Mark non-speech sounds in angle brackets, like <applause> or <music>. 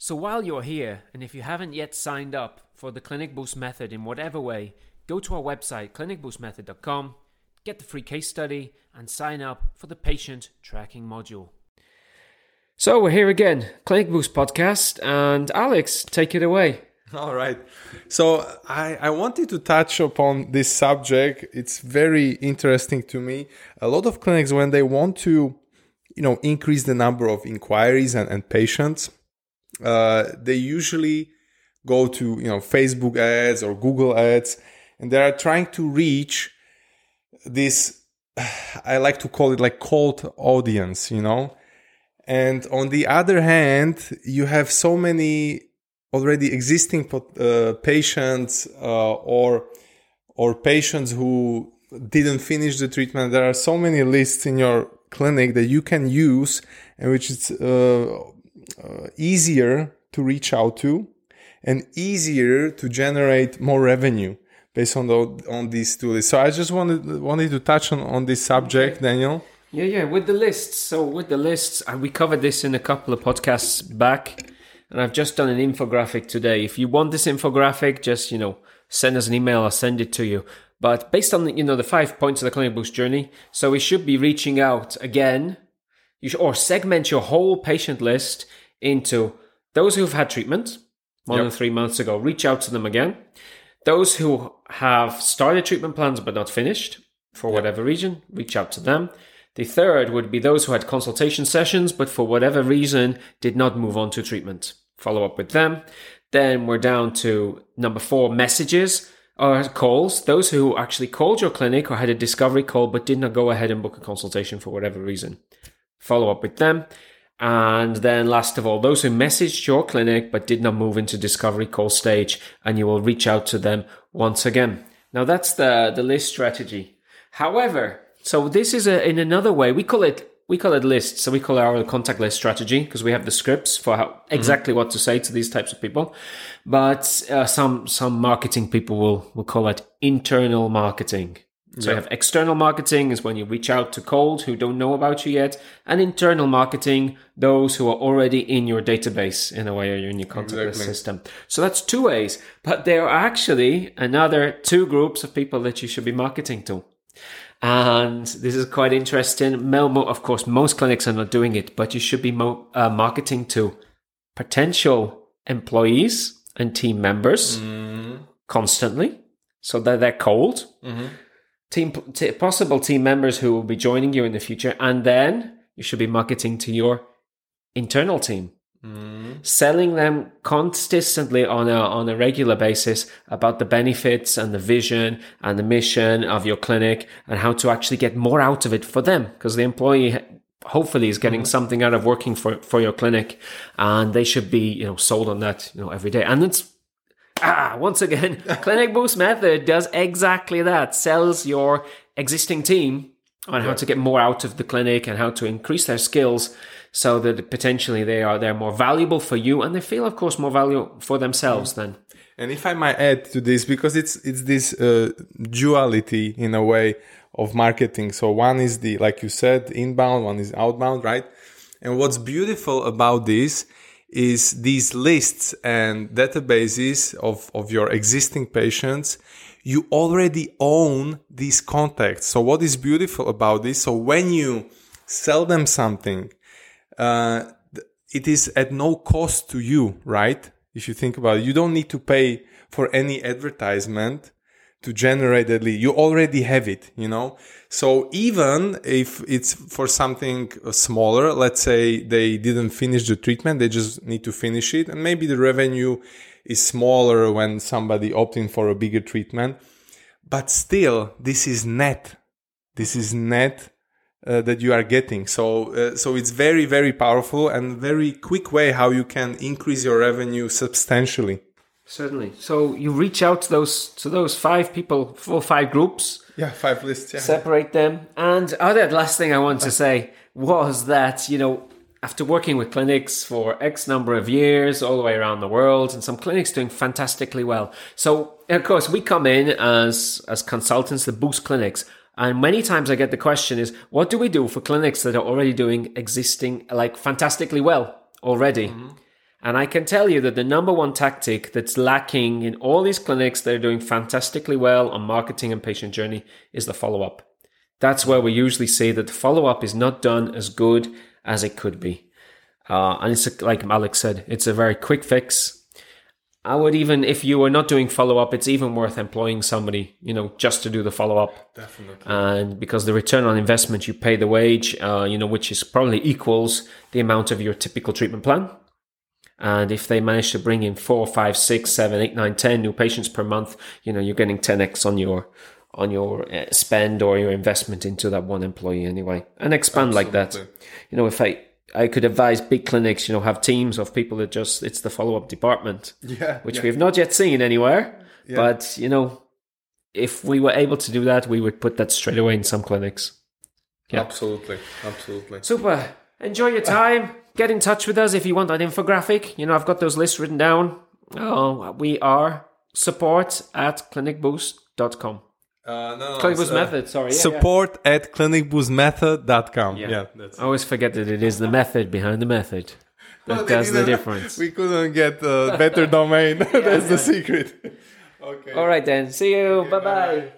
So while you're here, and if you haven't yet signed up for the Clinic Boost method in whatever way, go to our website, clinicboostmethod.com, get the free case study, and sign up for the patient tracking module. So we're here again, Clinic Boost podcast, and Alex, take it away. <laughs> All right. So I, I wanted to touch upon this subject. It's very interesting to me. A lot of clinics, when they want to, you know, increase the number of inquiries and, and patients, uh, they usually go to, you know, Facebook ads or Google ads, and they are trying to reach this, <sighs> I like to call it like cold audience, you know. And on the other hand, you have so many already existing uh, patients uh, or or patients who didn't finish the treatment. There are so many lists in your clinic that you can use, and which is uh, uh easier to reach out to, and easier to generate more revenue based on the, on these two lists. So I just wanted wanted to touch on on this subject. Daniel. Yeah, yeah, with the lists. So with the lists, uh, we covered this in a couple of podcasts back and I've just done an infographic today. If you want this infographic, just, you know, send us an email, I'll send it to you. But based on, you know, the five points of the Clinic Boost journey, so we should be reaching out again, you should, or segment your whole patient list into those who've had treatment more yep. than three months ago, reach out to them again. Those who have started treatment plans but not finished for yep. whatever reason, reach out to them. The third would be those who had consultation sessions, but for whatever reason did not move on to treatment. Follow up with them. Then we're down to number four messages or calls. Those who actually called your clinic or had a discovery call but did not go ahead and book a consultation for whatever reason. Follow up with them. And then last of all, those who messaged your clinic but did not move into discovery call stage and you will reach out to them once again. Now that's the, the list strategy. However, so this is a, in another way, we call it we call it lists. So we call our contact list strategy because we have the scripts for how mm-hmm. exactly mm-hmm. what to say to these types of people. But uh, some some marketing people will will call it internal marketing. So you have external marketing is when you reach out to cold who don't know about you yet, and internal marketing, those who are already in your database in a way or in your contact exactly. system. So that's two ways. But there are actually another two groups of people that you should be marketing to. And this is quite interesting. Melmo, of course, most clinics are not doing it, but you should be mo- uh, marketing to potential employees and team members mm. constantly so that they're cold. Mm-hmm. Team, t- possible team members who will be joining you in the future. And then you should be marketing to your internal team Mm. Selling them consistently on a on a regular basis about the benefits and the vision and the mission of your clinic and how to actually get more out of it for them because the employee hopefully is getting mm. something out of working for for your clinic and they should be you know sold on that you know every day and it's ah once again <laughs> clinic boost method does exactly that sells your existing team on how to get more out of the clinic and how to increase their skills so that potentially they are they're more valuable for you and they feel of course more value for themselves then. And if i might add to this because it's it's this uh, duality in a way of marketing. So one is the like you said inbound one is outbound right? And what's beautiful about this is these lists and databases of, of your existing patients. You already own these contacts. So what is beautiful about this so when you sell them something uh, it is at no cost to you, right? If you think about it, you don't need to pay for any advertisement to generate that lead. You already have it, you know? So even if it's for something smaller, let's say they didn't finish the treatment, they just need to finish it. And maybe the revenue is smaller when somebody opting for a bigger treatment. But still, this is net. This is net uh, that you are getting. So uh, so it's very very powerful and very quick way how you can increase your revenue substantially. Certainly. So you reach out to those to those five people, four five groups. Yeah, five lists. Yeah. Separate them. And oh, other last thing I want to say was that you know after working with clinics for X number of years all the way around the world, and some clinics doing fantastically well. So of course we come in as as consultants that boost clinics and many times I get the question is, what do we do for clinics that are already doing existing, like fantastically well already? Mm-hmm. And I can tell you that the number one tactic that's lacking in all these clinics that are doing fantastically well on marketing and patient journey is the follow up. That's where we usually see that the follow up is not done as good as it could be. Uh, and it's like Alex said, it's a very quick fix. I would even, if you were not doing follow up, it's even worth employing somebody, you know, just to do the follow up. Definitely. And because the return on investment, you pay the wage, uh, you know, which is probably equals the amount of your typical treatment plan. And if they manage to bring in four, five, six, seven, eight, nine, ten new patients per month, you know, you're getting 10x on your on your uh, spend or your investment into that one employee anyway, and expand like that. You know, if I I could advise big clinics, you know, have teams of people that just it's the follow up department, Yeah. which yeah. we have not yet seen anywhere. But you know, if we were able to do that, we would put that straight away in some clinics. yeah. Absolutely. Absolutely. Super. Enjoy your time. Get in touch with us if you want an infographic. You know, I've got those lists written down. Oh, we are support at clinicboost.com. Uh, no, no, Clinicboost it's, uh, method, sorry. yeah, yeah. Support at clinicboostmethod.com. Yeah. Yeah. that's I always forget that it is the method behind the method <laughs> that Well, does the difference. We couldn't get a better domain. <laughs> <laughs> That's the secret. Okay. All right then. See you. Bye bye. bye.